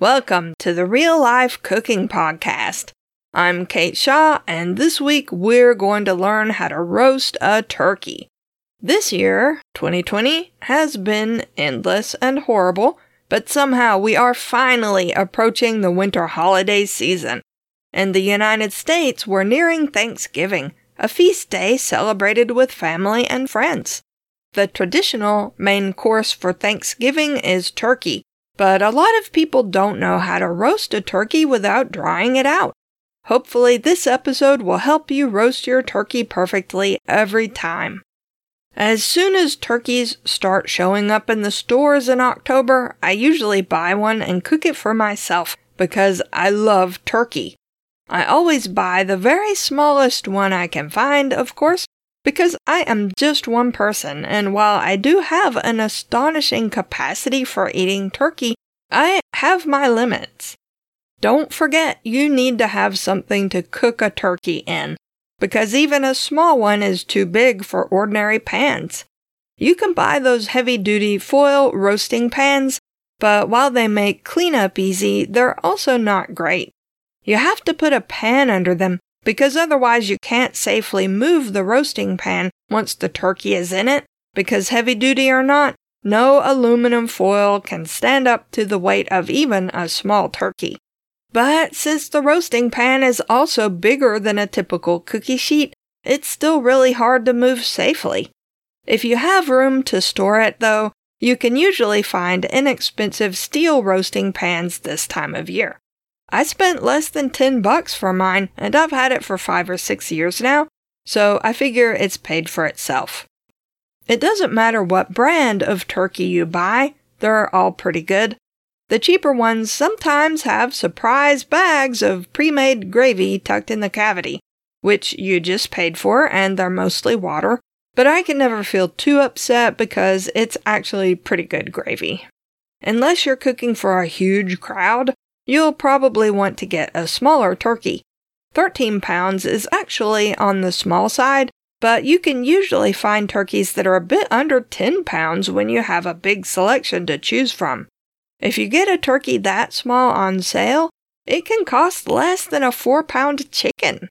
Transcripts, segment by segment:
Welcome to the Real Life Cooking Podcast. I'm Kate Shaw, and this week we're going to learn how to roast a turkey. This year, 2020, has been endless and horrible, but somehow we are finally approaching the winter holiday season. In the United States, we're nearing Thanksgiving, a feast day celebrated with family and friends. The traditional main course for Thanksgiving is turkey, but a lot of people don't know how to roast a turkey without drying it out. Hopefully, this episode will help you roast your turkey perfectly every time. As soon as turkeys start showing up in the stores in October, I usually buy one and cook it for myself because I love turkey. I always buy the very smallest one I can find, of course, because I am just one person, and while I do have an astonishing capacity for eating turkey, I have my limits. Don't forget you need to have something to cook a turkey in, because even a small one is too big for ordinary pans. You can buy those heavy duty foil roasting pans, but while they make cleanup easy, they're also not great. You have to put a pan under them because otherwise you can't safely move the roasting pan once the turkey is in it, because heavy duty or not, no aluminum foil can stand up to the weight of even a small turkey. But since the roasting pan is also bigger than a typical cookie sheet, it's still really hard to move safely. If you have room to store it, though, you can usually find inexpensive steel roasting pans this time of year. I spent less than 10 bucks for mine, and I've had it for 5 or 6 years now, so I figure it's paid for itself. It doesn't matter what brand of turkey you buy, they're all pretty good. The cheaper ones sometimes have surprise bags of pre made gravy tucked in the cavity, which you just paid for, and they're mostly water, but I can never feel too upset because it's actually pretty good gravy. Unless you're cooking for a huge crowd, you'll probably want to get a smaller turkey. 13 pounds is actually on the small side, but you can usually find turkeys that are a bit under 10 pounds when you have a big selection to choose from. If you get a turkey that small on sale, it can cost less than a 4 pound chicken.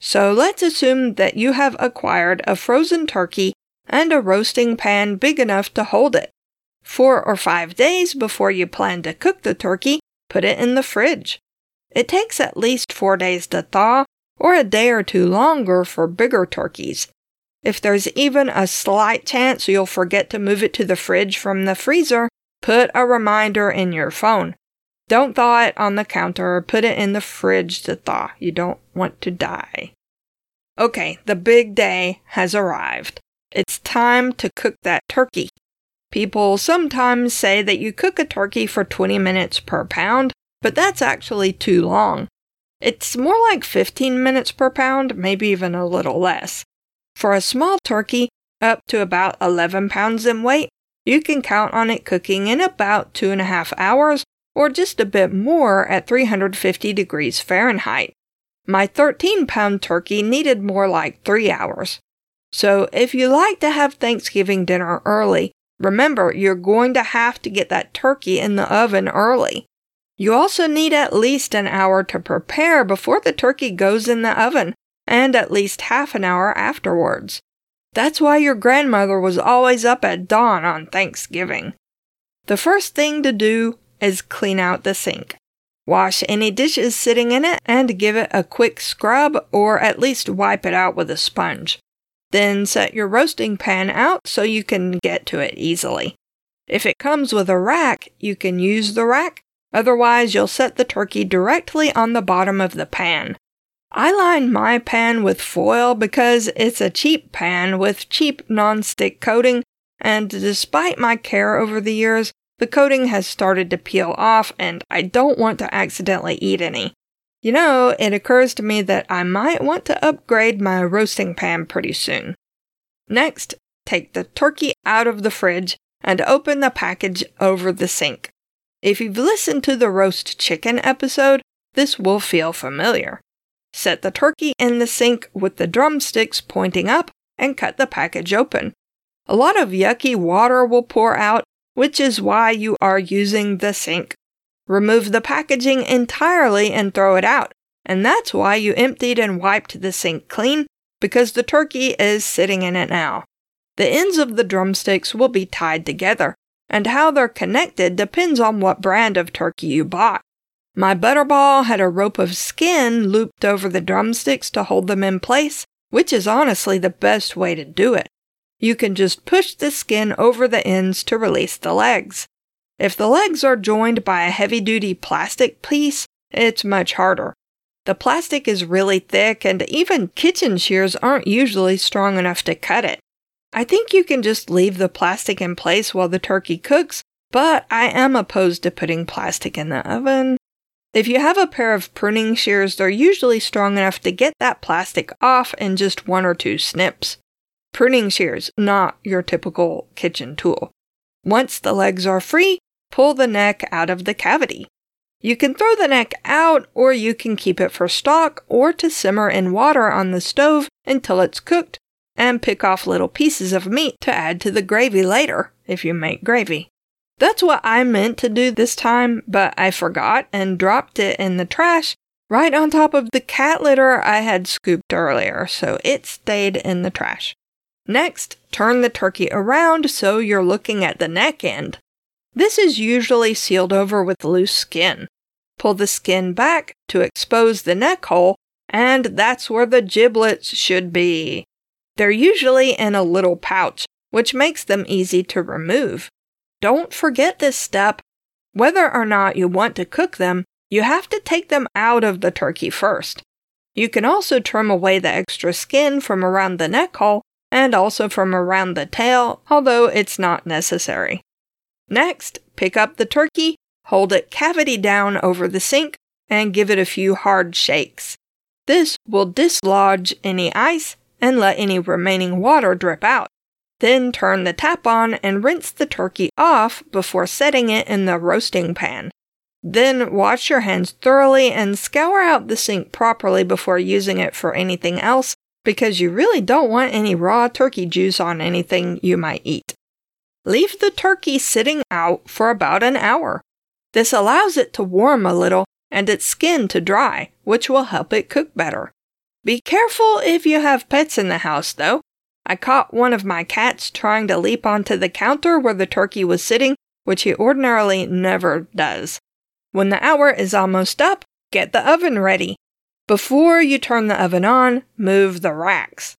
So let's assume that you have acquired a frozen turkey and a roasting pan big enough to hold it. Four or five days before you plan to cook the turkey, Put it in the fridge. It takes at least four days to thaw, or a day or two longer for bigger turkeys. If there's even a slight chance you'll forget to move it to the fridge from the freezer, put a reminder in your phone. Don't thaw it on the counter or put it in the fridge to thaw. You don't want to die. Okay, the big day has arrived. It's time to cook that turkey. People sometimes say that you cook a turkey for 20 minutes per pound, but that's actually too long. It's more like 15 minutes per pound, maybe even a little less. For a small turkey, up to about 11 pounds in weight, you can count on it cooking in about two and a half hours or just a bit more at 350 degrees Fahrenheit. My 13 pound turkey needed more like three hours. So if you like to have Thanksgiving dinner early, Remember, you're going to have to get that turkey in the oven early. You also need at least an hour to prepare before the turkey goes in the oven, and at least half an hour afterwards. That's why your grandmother was always up at dawn on Thanksgiving. The first thing to do is clean out the sink. Wash any dishes sitting in it and give it a quick scrub or at least wipe it out with a sponge. Then set your roasting pan out so you can get to it easily. If it comes with a rack, you can use the rack, otherwise, you'll set the turkey directly on the bottom of the pan. I line my pan with foil because it's a cheap pan with cheap non-stick coating, and despite my care over the years, the coating has started to peel off and I don't want to accidentally eat any. You know, it occurs to me that I might want to upgrade my roasting pan pretty soon. Next, take the turkey out of the fridge and open the package over the sink. If you've listened to the roast chicken episode, this will feel familiar. set the turkey in the sink with the drumsticks pointing up and cut the package open. A lot of yucky water will pour out, which is why you are using the sink. Remove the packaging entirely and throw it out, and that's why you emptied and wiped the sink clean, because the turkey is sitting in it now. The ends of the drumsticks will be tied together, and how they're connected depends on what brand of turkey you bought. My butterball had a rope of skin looped over the drumsticks to hold them in place, which is honestly the best way to do it. You can just push the skin over the ends to release the legs. If the legs are joined by a heavy duty plastic piece, it's much harder. The plastic is really thick, and even kitchen shears aren't usually strong enough to cut it. I think you can just leave the plastic in place while the turkey cooks, but I am opposed to putting plastic in the oven. If you have a pair of pruning shears, they're usually strong enough to get that plastic off in just one or two snips. Pruning shears, not your typical kitchen tool. Once the legs are free, pull the neck out of the cavity. You can throw the neck out, or you can keep it for stock or to simmer in water on the stove until it's cooked, and pick off little pieces of meat to add to the gravy later if you make gravy. That's what I meant to do this time, but I forgot and dropped it in the trash right on top of the cat litter I had scooped earlier, so it stayed in the trash. Next, turn the turkey around so you're looking at the neck end. This is usually sealed over with loose skin. Pull the skin back to expose the neck hole, and that's where the giblets should be. They're usually in a little pouch, which makes them easy to remove. Don't forget this step. Whether or not you want to cook them, you have to take them out of the turkey first. You can also trim away the extra skin from around the neck hole and also from around the tail, although it's not necessary. Next, pick up the turkey, hold it cavity down over the sink, and give it a few hard shakes. This will dislodge any ice and let any remaining water drip out. Then turn the tap on and rinse the turkey off before setting it in the roasting pan. Then wash your hands thoroughly and scour out the sink properly before using it for anything else because you really don't want any raw turkey juice on anything you might eat. Leave the turkey sitting out for about an hour. This allows it to warm a little and its skin to dry, which will help it cook better. Be careful if you have pets in the house, though. I caught one of my cats trying to leap onto the counter where the turkey was sitting, which he ordinarily never does. When the hour is almost up, get the oven ready. Before you turn the oven on, move the racks.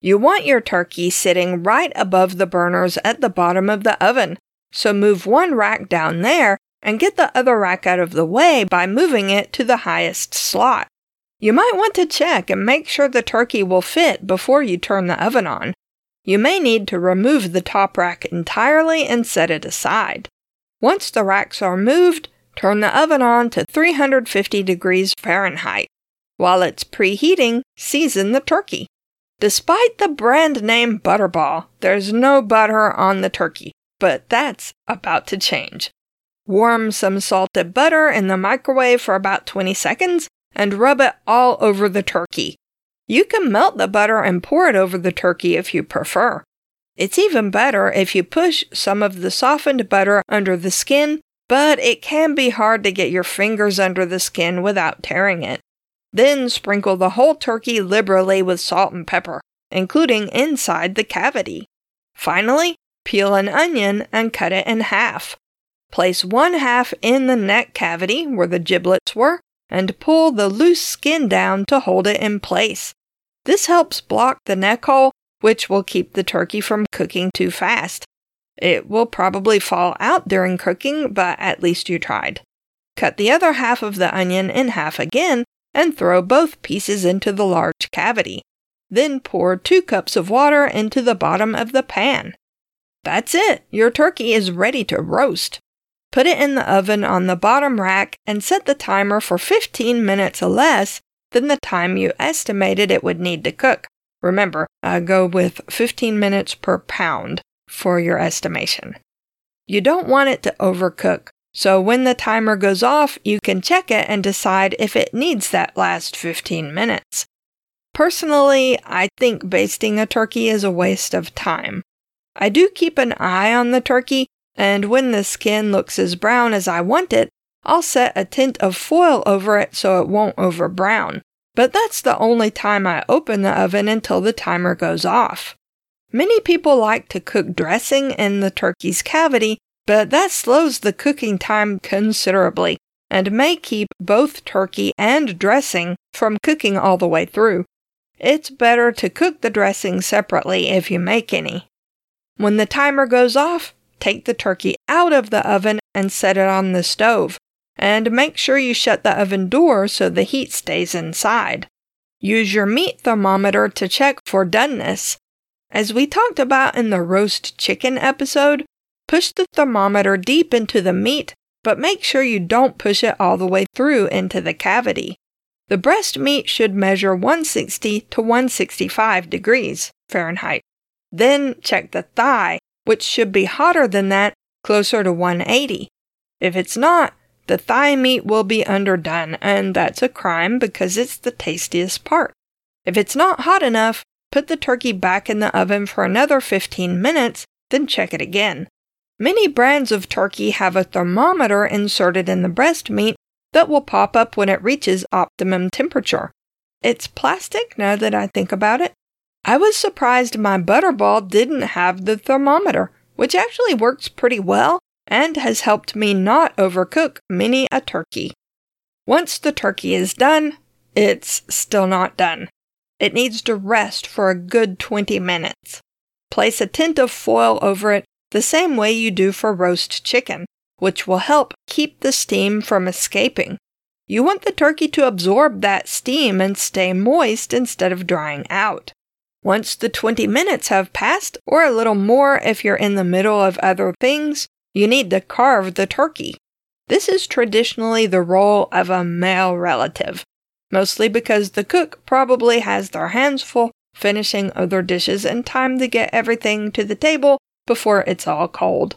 You want your turkey sitting right above the burners at the bottom of the oven, so move one rack down there and get the other rack out of the way by moving it to the highest slot. You might want to check and make sure the turkey will fit before you turn the oven on. You may need to remove the top rack entirely and set it aside. Once the racks are moved, turn the oven on to 350 degrees Fahrenheit. While it's preheating, season the turkey. Despite the brand name Butterball, there's no butter on the turkey, but that's about to change. Warm some salted butter in the microwave for about 20 seconds and rub it all over the turkey. You can melt the butter and pour it over the turkey if you prefer. It's even better if you push some of the softened butter under the skin, but it can be hard to get your fingers under the skin without tearing it. Then sprinkle the whole turkey liberally with salt and pepper, including inside the cavity. Finally, peel an onion and cut it in half. Place one half in the neck cavity where the giblets were, and pull the loose skin down to hold it in place. This helps block the neck hole, which will keep the turkey from cooking too fast. It will probably fall out during cooking, but at least you tried. Cut the other half of the onion in half again and throw both pieces into the large cavity. Then pour two cups of water into the bottom of the pan. That's it, your turkey is ready to roast. Put it in the oven on the bottom rack and set the timer for 15 minutes or less than the time you estimated it would need to cook. Remember, uh, go with 15 minutes per pound for your estimation. You don't want it to overcook, So when the timer goes off, you can check it and decide if it needs that last 15 minutes. Personally, I think basting a turkey is a waste of time. I do keep an eye on the turkey, and when the skin looks as brown as I want it, I'll set a tint of foil over it so it won't over brown. But that's the only time I open the oven until the timer goes off. Many people like to cook dressing in the turkey's cavity, but that slows the cooking time considerably and may keep both turkey and dressing from cooking all the way through. It's better to cook the dressing separately if you make any. When the timer goes off, take the turkey out of the oven and set it on the stove. And make sure you shut the oven door so the heat stays inside. Use your meat thermometer to check for doneness as we talked about in the roast chicken episode, push the thermometer deep into the meat, but make sure you don't push it all the way through into the cavity. The breast meat should measure 160 to 165 degrees Fahrenheit. Then check the thigh, which should be hotter than that, closer to 180. If it's not, the thigh meat will be underdone, and that's a crime because it's the tastiest part. If it's not hot enough, Put the turkey back in the oven for another 15 minutes, then check it again. Many brands of turkey have a thermometer inserted in the breast meat that will pop up when it reaches optimum temperature. It's plastic now that I think about it. I was surprised my butterball didn't have the thermometer, which actually works pretty well and has helped me not overcook many a turkey. Once the turkey is done, it's still not done. It needs to rest for a good 20 minutes. Place a tint of foil over it the same way you do for roast chicken, which will help keep the steam from escaping. You want the turkey to absorb that steam and stay moist instead of drying out. Once the 20 minutes have passed, or a little more if you're in the middle of other things, you need to carve the turkey. This is traditionally the role of a male relative mostly because the cook probably has their hands full finishing other dishes and time to get everything to the table before it's all cold.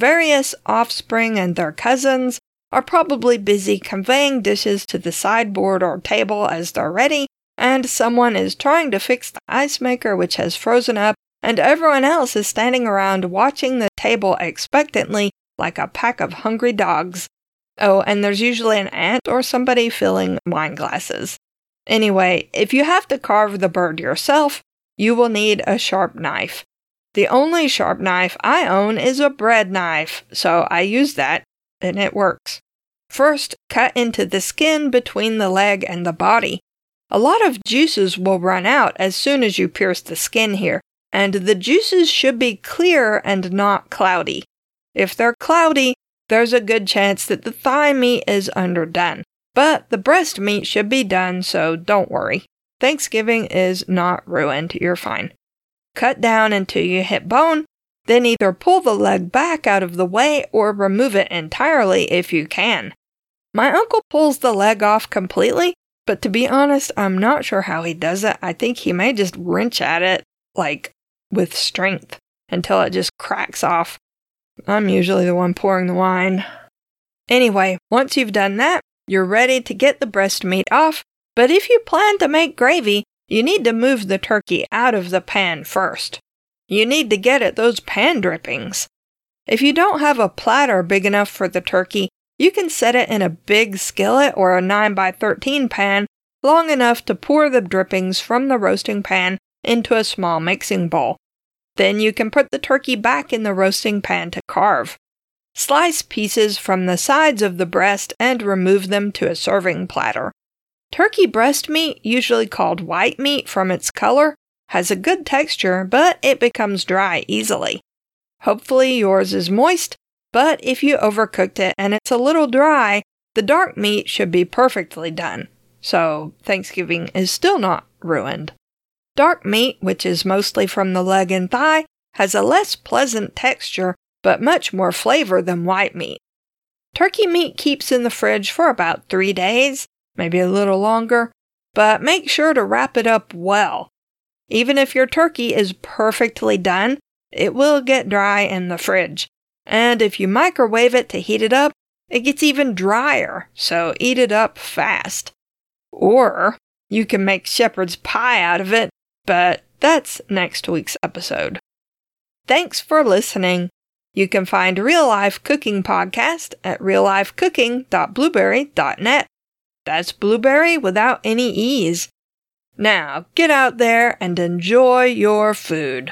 Various offspring and their cousins are probably busy conveying dishes to the sideboard or table as they're ready, and someone is trying to fix the ice maker which has frozen up, and everyone else is standing around watching the table expectantly like a pack of hungry dogs. Oh, and there's usually an aunt or somebody filling wine glasses. Anyway, if you have to carve the bird yourself, you will need a sharp knife. The only sharp knife I own is a bread knife, so I use that, and it works. First, cut into the skin between the leg and the body. A lot of juices will run out as soon as you pierce the skin here, and the juices should be clear and not cloudy. If they're cloudy, there's a good chance that the thigh meat is underdone. But the breast meat should be done, so don't worry. Thanksgiving is not ruined, you're fine. Cut down until you hit bone, then either pull the leg back out of the way or remove it entirely if you can. My uncle pulls the leg off completely, but to be honest, I'm not sure how he does it. I think he may just wrench at it, like with strength, until it just cracks off. I'm usually the one pouring the wine. Anyway, once you've done that, you're ready to get the breast meat off, but if you plan to make gravy, you need to move the turkey out of the pan first. You need to get at those pan drippings. If you don't have a platter big enough for the turkey, you can set it in a big skillet or a 9 by 13 pan long enough to pour the drippings from the roasting pan into a small mixing bowl. Then you can put the turkey back in the roasting pan to carve. Slice pieces from the sides of the breast and remove them to a serving platter. Turkey breast meat, usually called white meat from its color, has a good texture, but it becomes dry easily. Hopefully, yours is moist, but if you overcooked it and it's a little dry, the dark meat should be perfectly done. So, Thanksgiving is still not ruined. Dark meat, which is mostly from the leg and thigh, has a less pleasant texture but much more flavor than white meat. Turkey meat keeps in the fridge for about three days, maybe a little longer, but make sure to wrap it up well. Even if your turkey is perfectly done, it will get dry in the fridge. And if you microwave it to heat it up, it gets even drier, so eat it up fast. Or you can make shepherd's pie out of it, but that's next week's episode. Thanks for listening. You can find Real Life Cooking Podcast at reallifecooking.blubrry.net. That's blueberry without any E's. Now, get out there and enjoy your food.